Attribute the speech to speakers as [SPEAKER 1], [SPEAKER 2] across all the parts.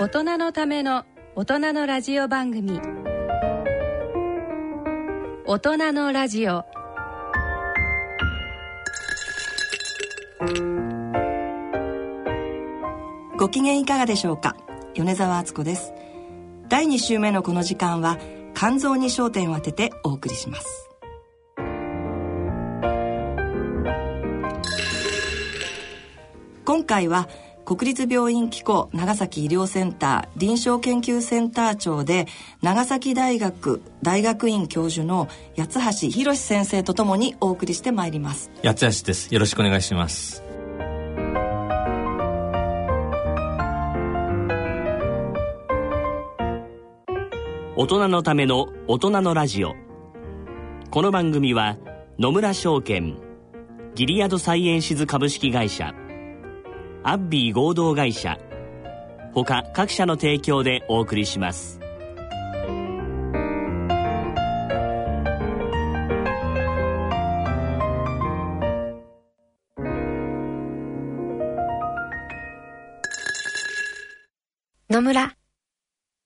[SPEAKER 1] 大人のための大人のラジオ番組。大人のラジオ。
[SPEAKER 2] ご機嫌いかがでしょうか？米澤敦子です。第2週目のこの時間は肝臓に焦点を当ててお送りします。今回は国立病院機構長崎医療センター臨床研究センター長で長崎大学大学院教授の八橋博先生とともにお送りしてまいります。
[SPEAKER 3] 八橋ですよろしくお願いします。
[SPEAKER 4] 大人のための大人のラジオ。この番組は野村証券ギリアドサイエンシズ株式会社アッビー合同会社。他各社の提供でお送りします。
[SPEAKER 5] 野村。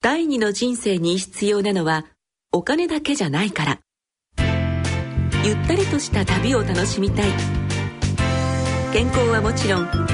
[SPEAKER 5] 第二の人生に必要なのはお金だけじゃないから。ゆったりとした旅を楽しみたい。健康はもちろん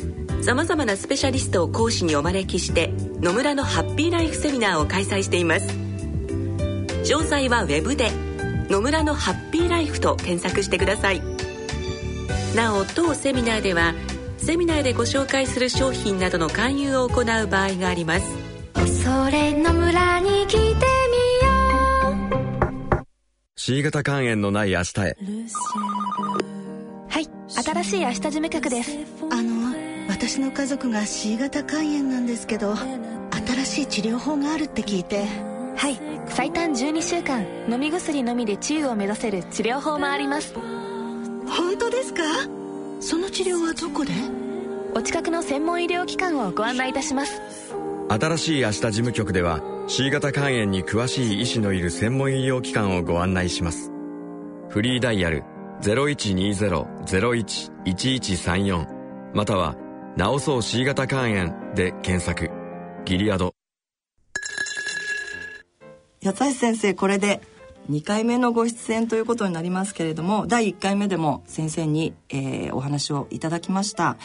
[SPEAKER 5] さまざまなスペシャリストを講師にお招きして野村のハッピーライフセミナーを開催しています。詳細はウェブで「野村のハッピーライフ」と検索してください。なお当セミナーではセミナーでご紹介する商品などの勧誘を行う場合があります。
[SPEAKER 6] それの村に来てみよ
[SPEAKER 7] う。C 型肝炎のない明日へ。
[SPEAKER 8] はい新しい明日事務局です。
[SPEAKER 9] あの私の家族が C 型肝炎なんですけど新しい治療法があるって聞いて。
[SPEAKER 8] はい。最短12週間飲み薬のみで治癒を目指せる治療法もあります。
[SPEAKER 9] 本当ですか？その治療はどこで？
[SPEAKER 8] お近くの専門医療機関をご案内いたします。
[SPEAKER 7] 新しい明日事務局では C 型肝炎に詳しい医師のいる専門医療機関をご案内します。フリーダイヤル0120-01-1134または治そう C 型肝炎で検索。ギリアド。
[SPEAKER 2] 八橋先生これで2回目のご出演ということになりますけれども第1回目でも先生に、えー、お話をいただきました、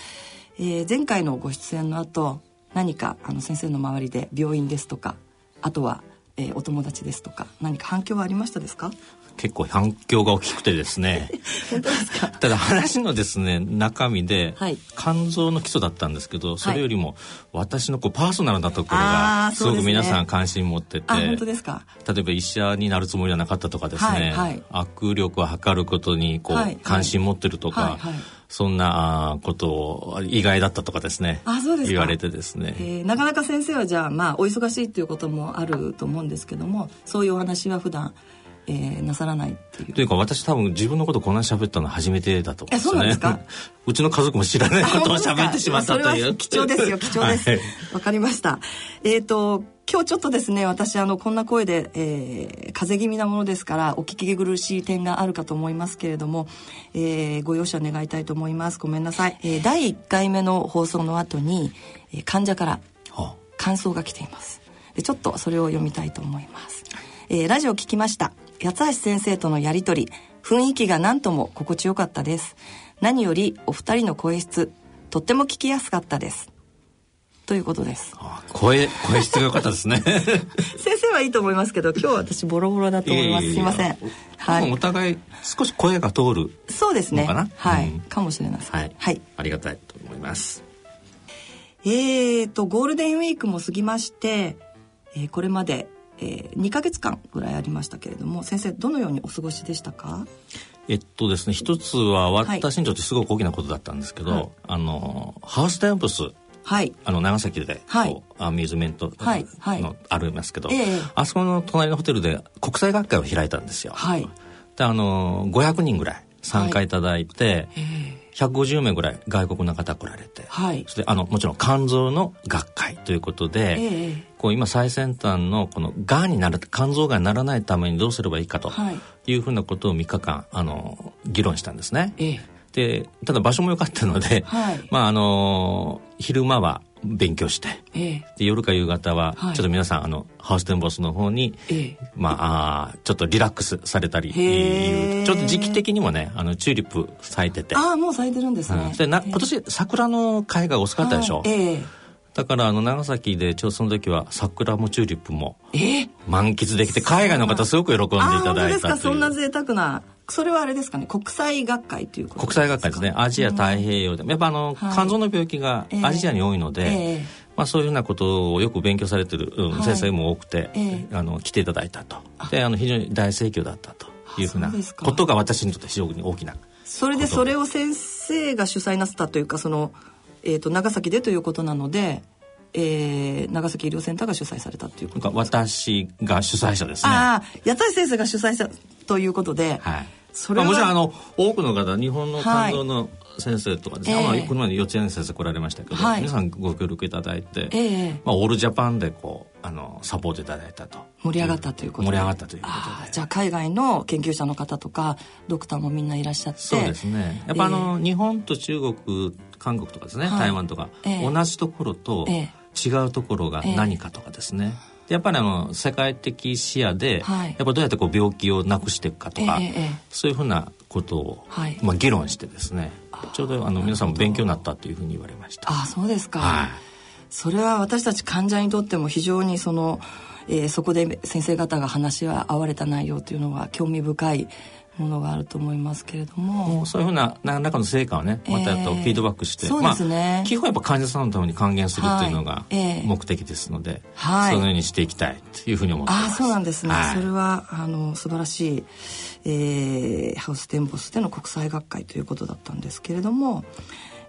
[SPEAKER 2] えー、前回のご出演の後何かあの先生の周りで病院ですとかあとは、えー、お友達ですとか何か反響はありましたですか？
[SPEAKER 3] 結構反響が大きくてですね。
[SPEAKER 2] 本当ですか？
[SPEAKER 3] ただ話のですね中身で、はい、肝臓の基礎だったんですけどそれよりも私のこうパーソナルなところがすごく皆さん関心持ってて、
[SPEAKER 2] ね、本当ですか？
[SPEAKER 3] 例えば医者になるつもりはなかったとかですね、はいはい、握力を測ることにこう、関心持ってるとか、はいはい。そんなことを意外だったとかですね。
[SPEAKER 2] あそうです
[SPEAKER 3] 言われてですね、
[SPEAKER 2] えー、なかなか先生はじゃあまあお忙しいっていうこともあると思うんですけどもそういうお話は普段えー、なさらないっていう。
[SPEAKER 3] というか私多分自分のことこんなに喋ったの初めてだと思
[SPEAKER 2] ね。そうなんですか？
[SPEAKER 3] うちの家族も知らないことを喋ってしまったという。
[SPEAKER 2] 貴重ですよ、貴重です。わ、はい、かりました。えっ、ー、と、今日ちょっとですね、私あの、こんな声で、えー、風邪気味なものですから、お聞き苦しい点があるかと思いますけれども、えー、ご容赦願いたいと思います。ごめんなさい。えー、第1回目の放送の後に、えー、患者から感想が来ています。でちょっとそれを読みたいと思います。えー、ラジオ聞きました。八橋先生とのやりとり。雰囲気が何とも心地よかったです。何よりお二人の声質。とっても聞きやすかったです。ということです。
[SPEAKER 3] 声声質が良かったですね。
[SPEAKER 2] 先生はいいと思いますけど今日は私ボロボロだと思います。すいません。
[SPEAKER 3] はい。お互い少し声が通る
[SPEAKER 2] そうですね。はい、うん、かもしれません、
[SPEAKER 3] はい、はい、ありがたいと思います。
[SPEAKER 2] えーとゴールデンウィークも過ぎまして、えー、これまでえー、2か月間ぐらいありましたけれども先生どのようにお過ごしでしたか？
[SPEAKER 3] えっとですね一つは私にとってすごく大きなことだったんですけど、はい、あのハウステンプスはい、あの長崎で、はい、アミューズメントの、はい、ありますけど、えー、あそこの隣のホテルで国際学会を開いたんですよ。はい、であの500人ぐらい参加いただいて、はい。150名ぐらい外国の方来られて、はい、そしてあのもちろん肝臓の学会ということで、えー、こう今最先端のこのがんになる肝臓がんにならないためにどうすればいいかとい。うふうなことを3日間あの議論したんですね。えー、でただ場所も良かったので、はい、まああの昼間は勉強して、えー、で夜か夕方は、ちょっと皆さんあのハウステンボスの方に、えー、まああちょっとリラックスされたりちょっと時期的にもねあのチューリップ咲いてて。
[SPEAKER 2] ああもう咲いてるんですね、うん、で
[SPEAKER 3] な今年桜の開花が遅かったでしょ、はい、えーだからあの長崎でちょうどその時は桜もチューリップも満喫できて海外の方すごく喜んでいただいたという。
[SPEAKER 2] そんな贅沢な。それはあれですかね。国際学会という
[SPEAKER 3] 国際学会ですね。アジア太平洋で、やっぱあの、はい、肝臓の病気がアジアに多いので、えー、まあ、そういうようなことをよく勉強されてる、うん、先生も多くて、えー、あの来ていただいたと。であの非常に大盛況だったというふうなことが私にとって非常に大きな
[SPEAKER 2] それでそれを先生が主催なさったというかその、えーと、長崎でということなのでえー、長崎医療センターが主催されたということ。
[SPEAKER 3] 私が主催者ですね。
[SPEAKER 2] ああ八谷先生が主催者ということで、はい、
[SPEAKER 3] それは、まあ、もちろんあの多くの方日本の肝臓の先生とかですね、はいまあ、この前幼稚園先生来られましたけど、はい、皆さんご協力いただいて、えー、まあ、オールジャパンでこうあのサポートいただいたと。
[SPEAKER 2] 盛り上がったということ
[SPEAKER 3] 盛り上がったということで。
[SPEAKER 2] じゃあ海外の研究者の方とかドクターもみんないらっしゃって。
[SPEAKER 3] そうですね。やっぱあの、えー、日本と中国韓国とかですね、台湾とか、えー、同じところと違うところが何かとかですね、やっぱりあの世界的視野で、はい、やっぱどうやってこう病気をなくしていくかとか、えー、そういうふうなことを、はい、まあ、議論してですねちょうどあの皆さんも勉強になったというふうに言われました。
[SPEAKER 2] あそうですか、はい、それは私たち患者にとっても非常にその、えー、そこで先生方が話し合われた内容というのは興味深いものがあると思いますけれども。
[SPEAKER 3] そういうふうな何らかの成果をねまたやっとフィードバックして、えー、
[SPEAKER 2] そうですね、
[SPEAKER 3] まあ、基本やっぱ患者さんのために還元するっていうのが目的ですので、はい、そのようにしていきたいというふうに思ってます、
[SPEAKER 2] あそうなんですね、はい、それはあの素晴らしい、えー、ハウステンボスでの国際学会ということだったんですけれども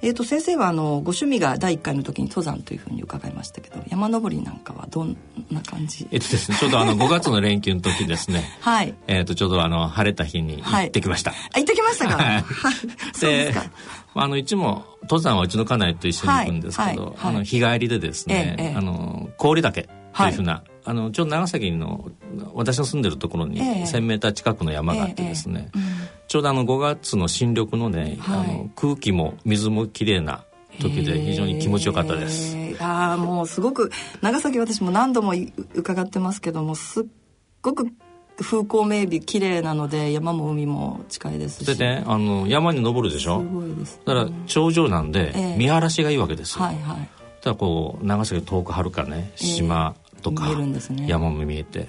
[SPEAKER 2] えー、と先生はあのご趣味が第1回の時に登山というふうに伺いましたけど山登りなんかはどんな感じ？
[SPEAKER 3] えっとですねちょうどあの5月の連休の時ですね。はい。えっ、とちょうどあの晴れた日に行ってきました、はい、
[SPEAKER 2] あ行ってきましたか？はい。
[SPEAKER 3] そうですか。あのいつも登山はうちの家内と一緒に行くんですけど、はい。はい、あの日帰りでですね、ええ、あの氷岳とい。うふうな、あのちょうど長崎の私の住んでるところに 1,000m 近くの山があってですね、えええうん。ちょうどあの5月の新緑のね、はい、あの空気も水もきれいな時で非常に気持ちよかったです。
[SPEAKER 2] ああもうすごく長崎私も何度も伺ってますけどもすっごく風光明媚綺麗なので山も海も近いです
[SPEAKER 3] し。でねあの山に登るでしょ？すごいです、ね、だから頂上なんで、見晴らしがいいわけですよ、はいはい、だからこう長崎遠くはるかね島、とか、ね、山も見えて。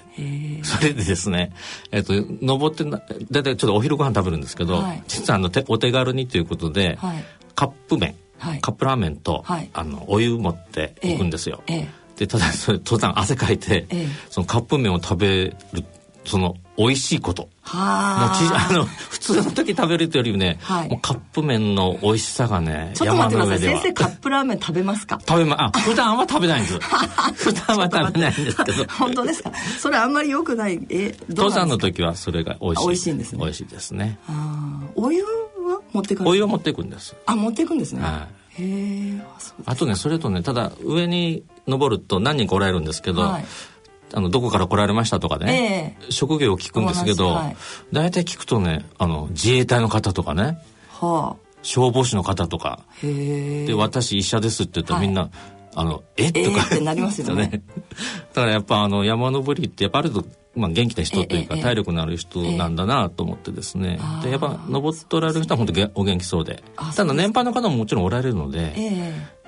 [SPEAKER 3] それでですね、えっと、登ってだいたいちょっとお昼ご飯食べるんですけど、はい、実はあのお手軽にということで、はい、カップ麺、はい、カップラーメンと、あのお湯持っていくんですよ。でただそれ登山汗かいて、そのカップ麺を食べるその美味しいこと。はあ。の普通の時食べるというよりね、はい、もうカップ麺の美味しさがね
[SPEAKER 2] ちょっと待ってください。先生カップラーメン食べますか？
[SPEAKER 3] 食べまあ普段は食べないんです。普段は食べないんですけど。
[SPEAKER 2] 本当ですか？それあんまり良くない。
[SPEAKER 3] え登山の時はそれが美味しい。
[SPEAKER 2] 美味しいんですね。
[SPEAKER 3] 美味しいですね。
[SPEAKER 2] あお湯は持ってく
[SPEAKER 3] お湯を持っていくんです。
[SPEAKER 2] あ持っていくんですね、はい。へえ
[SPEAKER 3] あとねそれとねただ上に登ると何人かおられるんですけど、はい、あのどこから来られましたとかね、えー、職業を聞くんですけど、はい、大体聞くとねあの自衛隊の方とかね、はあ、消防士の方とか。で私医者ですって言ったらみんな、はい、あのえ？とか、え
[SPEAKER 2] ー、ってなりますよね。
[SPEAKER 3] だからやっぱあの山登りってやっぱあるとまあ、元気な人というか、体力のある人なんだなと思ってですね、でやっぱ登っておられる人は本当お元気そうで。ただ年配の方ももちろんおられるので、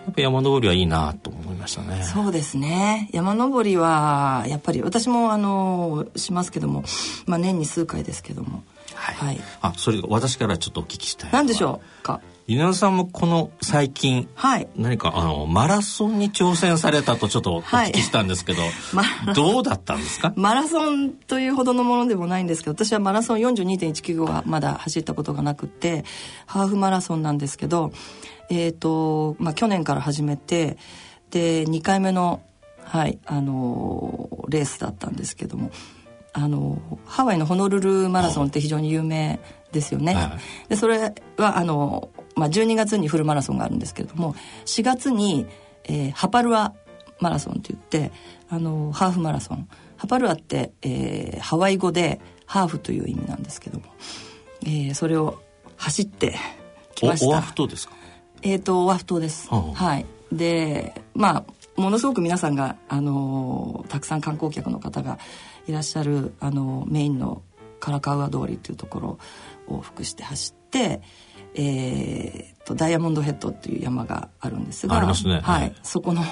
[SPEAKER 3] やっぱ山登りはいいなと思いましたね。
[SPEAKER 2] そうですね。山登りはやっぱり私もあのしますけども、まあ年に数回ですけども。
[SPEAKER 3] はい。はい、あ、それ私からちょっとお聞きしたい。
[SPEAKER 2] 何でしょうか？
[SPEAKER 3] 稲田さんもこの最近、はい、何かあのマラソンに挑戦されたとちょっとお聞きしたんですけど、はい、どうだったんですか？
[SPEAKER 2] マラソンというほどのものでもないんですけど私はマラソン42.195はまだ走ったことがなくてハーフマラソンなんですけどえーとまあ、去年から始めてで2回目の,、はいあのー、レースだったんですけどもあのハワイのホノルルマラソンって非常に有名ですよね。はい、でそれはあの、まあ、12月にフルマラソンがあるんですけれども4月に、えー、ハパルアマラソンといってあのハーフマラソン。ハパルアって、えー、ハワイ語でハーフという意味なんですけども、えー、それを走ってきました。
[SPEAKER 3] オアフ島ですか？
[SPEAKER 2] えっ、ー、とオアフ島です、はあ、はい。でまあものすごく皆さんが、あのたくさん観光客の方がいらっしゃる、あのメインのカラカウア通りというところを往復して走って、えーと、ダイヤモンドヘッドっていう山があるんですが
[SPEAKER 3] ありますね、
[SPEAKER 2] はい、そこの、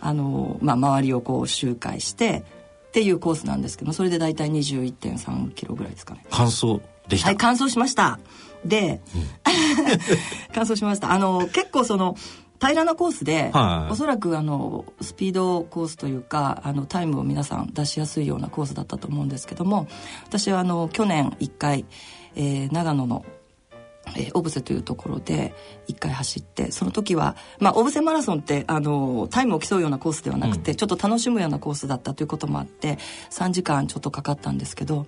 [SPEAKER 2] あのまあ、周りをこう周回してっていうコースなんですけどそれで大体21.3キロぐらいですかね。
[SPEAKER 3] 完走できた。
[SPEAKER 2] はい完走しました。で、うん、完走しました。あの結構その平らなコースで、はい、おそらくあのスピードコースというかあのタイムを皆さん出しやすいようなコースだったと思うんですけども私はあの去年1回、えー、長野のえー、オブセというところで1回走ってその時は、まあ、オブセマラソンってあのタイムを競うようなコースではなくて、うん、ちょっと楽しむようなコースだったということもあって3時間ちょっとかかったんですけど、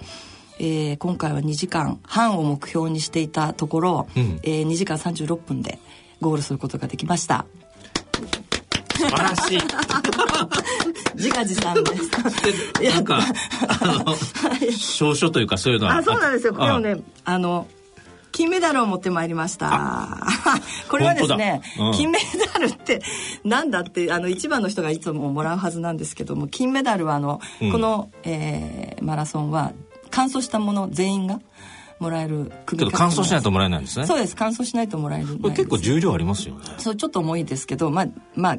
[SPEAKER 2] えー、今回は2時間半を目標にしていたところ、うん、えー、2時間36分でゴールすることができました。
[SPEAKER 3] 素晴らしい。
[SPEAKER 2] 自画自賛です。
[SPEAKER 3] なんかあの 証書というかそういうのは
[SPEAKER 2] あそうなんですよ。でもねあの金メダルを持ってまいりました。これはですね、うん、金メダルってなんだってあの一番の人がいつももらうはずなんですけども金メダルはあの、うん、この、えー、マラソンは完走したもの全員がもらえる
[SPEAKER 3] 組み乾燥しないともらえないんですね。
[SPEAKER 2] そうです。乾燥しないともらえる
[SPEAKER 3] これ結構重量ありますよね。
[SPEAKER 2] そうちょっと重いですけどまあまあ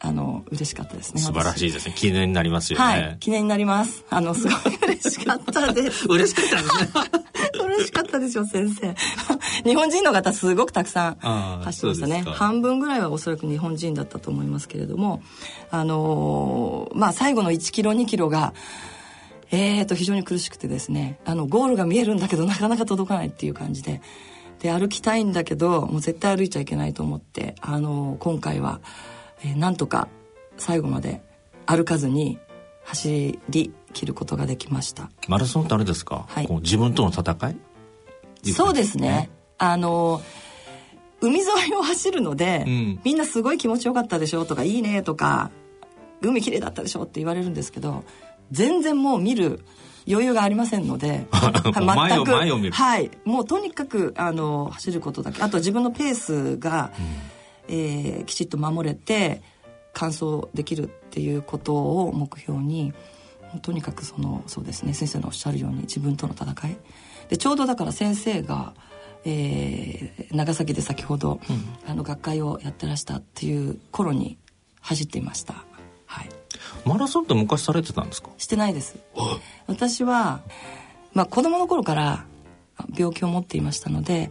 [SPEAKER 2] あの嬉しかったですね。
[SPEAKER 3] 素晴らしいですね。記念になりますよね。
[SPEAKER 2] はい。記念になります。あのすごい嬉しかったです。
[SPEAKER 3] 嬉しかったですね
[SPEAKER 2] 嬉しかったでしょ先生。日本人の方すごくたくさん走ってましたね。半分ぐらいはおそらく日本人だったと思いますけれどもあのー、まあ最後の1キロ2キロがえーと非常に苦しくてですねあのゴールが見えるんだけどなかなか届かないっていう感じで。で歩きたいんだけどもう絶対歩いちゃいけないと思ってあの今回は、えー、なんとか最後まで歩かずに走り切ることができました。
[SPEAKER 3] マラソンってあれですか、はい、自分との戦
[SPEAKER 2] い？そうですね。あの海沿いを走るので、うん、みんなすごい気持ちよかったでしょとかいいねとか海きれいだったでしょって言われるんですけど全然もう見る余裕がありませんので 全くはい。もうとにかくあの走ることだけ。あと自分のペースが、うん、えー、きちっと守れて完走できるっていうことを目標にとにかくそのそうですね先生のおっしゃるように自分との戦いでちょうどだから先生が、えー、長崎で先ほど、うん、あの学会をやってらしたっていう頃に走っていました。はい。
[SPEAKER 3] マラソンって昔されてたんですか？
[SPEAKER 2] してないです。私は、まあ、子供の頃から病気を持っていましたので、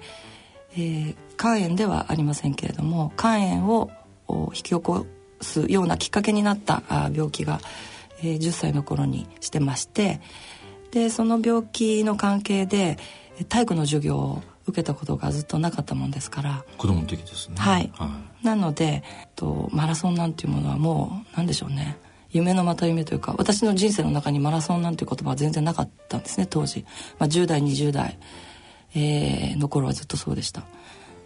[SPEAKER 2] えー、肝炎ではありませんけれども肝炎を引き起こすようなきっかけになった病気が、えー、10歳の頃にしてましてでその病気の関係で体育の授業を受けたことがずっとなかったもんですから。
[SPEAKER 3] 子供の時ですね。
[SPEAKER 2] はい、はい、なのでとマラソンなんていうものはもう何でしょうね。夢のまた夢というか私の人生の中にマラソンなんていう言葉は全然なかったんですね当時、まあ、10代20代、えー、の頃はずっとそうでした。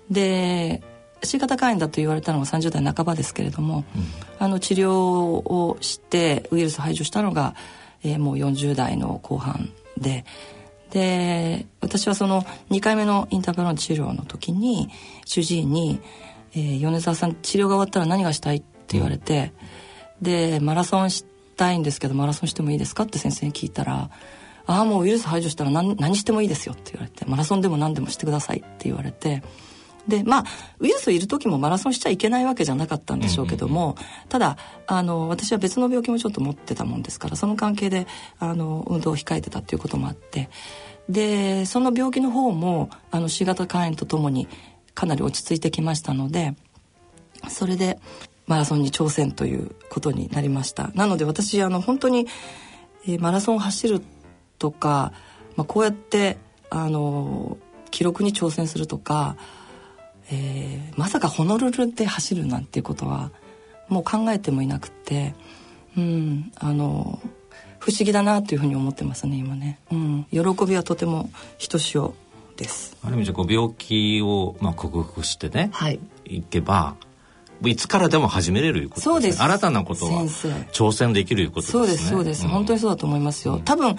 [SPEAKER 2] で C 型肝炎だと言われたのが30代半ばですけれども、うん、あの治療をしてウイルス排除したのが、えー、もう40代の後半でで私はその2回目のインターバル治療の時に主治医に、えー「米沢さん治療が終わったら何がしたい?」って言われて、でマラソンしたいんですけどマラソンしてもいいですかって先生に聞いたら「ああもうウイルス排除したら何何してもいいですよ」って言われて「マラソンでも何でもしてください」って言われてでまあウイルスいる時もマラソンしちゃいけないわけじゃなかったんでしょうけども、ただあの私は別の病気もちょっと持ってたもんですからその関係であの運動を控えてたっていうこともあってでその病気の方もあの C 型肝炎とともにかなり落ち着いてきましたのでそれでマラソンに挑戦ということになりました。なので私あの本当に、えー、マラソンを走るとか、まあ、こうやってあの記録に挑戦するとか、えー、まさかホノルルで走るなんていうことはもう考えてもいなくてうんあの不思議だなというふうに思ってますね今ね、うん、喜びはとてもひとしおです。
[SPEAKER 3] ある意味じゃこう病気をまあ克服してね、はい、いけばいつからでも始めれるいうことです、ね、新たなことは挑戦できるいうことですね。
[SPEAKER 2] そうですそうです、うん、本当にそうだと思いますよ、多分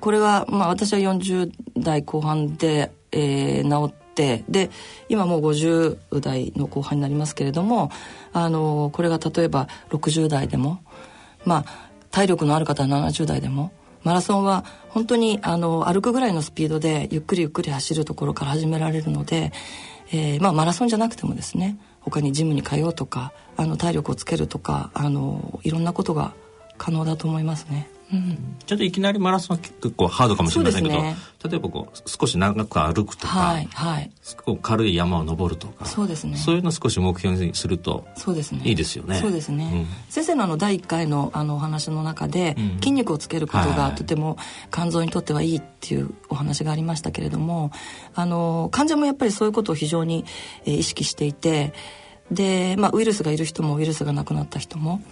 [SPEAKER 2] これはまあ私は40代後半で、えー、治ってで今もう50代の後半になりますけれどもあのこれが例えば60代でもまあ体力のある方は70代でもマラソンは本当にあの歩くぐらいのスピードでゆっくりゆっくり走るところから始められるので、えー、まあマラソンじゃなくてもですね他にジムに通うとかあの体力をつけるとかあのいろんなことが可能だと思いますね。
[SPEAKER 3] うん、ちょっといきなりマラソンは結構ハードかもしれませんけど、ね、例えばこう少し長く歩くとか、はいはい、軽い山を登るとかそうですね。そういうの少し目標にするとそうですね。いいですよね。
[SPEAKER 2] そうですね、うん、先生のあの第1回のあのお話の中で、うん、筋肉をつけることがとても肝臓にとってはいいっていうお話がありましたけれどもあの患者もやっぱりそういうことを非常に、えー、意識していてで、まあ、ウイルスがいる人もウイルスがなくなった人も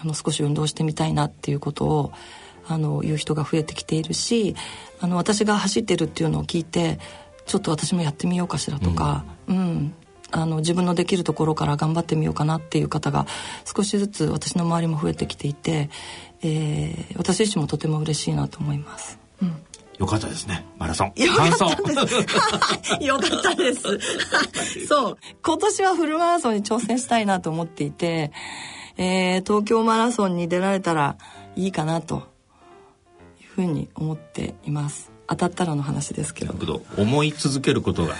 [SPEAKER 2] あの少し運動してみたいなっていうことをあの言う人が増えてきているしあの私が走ってるっていうのを聞いてちょっと私もやってみようかしらとか、うん、うん、あの自分のできるところから頑張ってみようかなっていう方が少しずつ私の周りも増えてきていて、えー、私自身もとても嬉しいなと思います。うん
[SPEAKER 3] よかったですね。マラソン。
[SPEAKER 2] よかったです。よかったです。そう。今年はフルマラソンに挑戦したいなと思っていて、えー、東京マラソンに出られたらいいかなとふうに思っています。当たったらの話ですけど。
[SPEAKER 3] 思い続けることが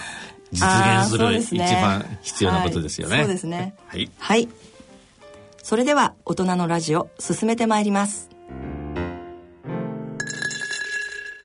[SPEAKER 3] 実現する、ね、一番必要なことですよね、
[SPEAKER 2] はい、そうですね。はい、はい、それでは大人のラジオ進めてまいります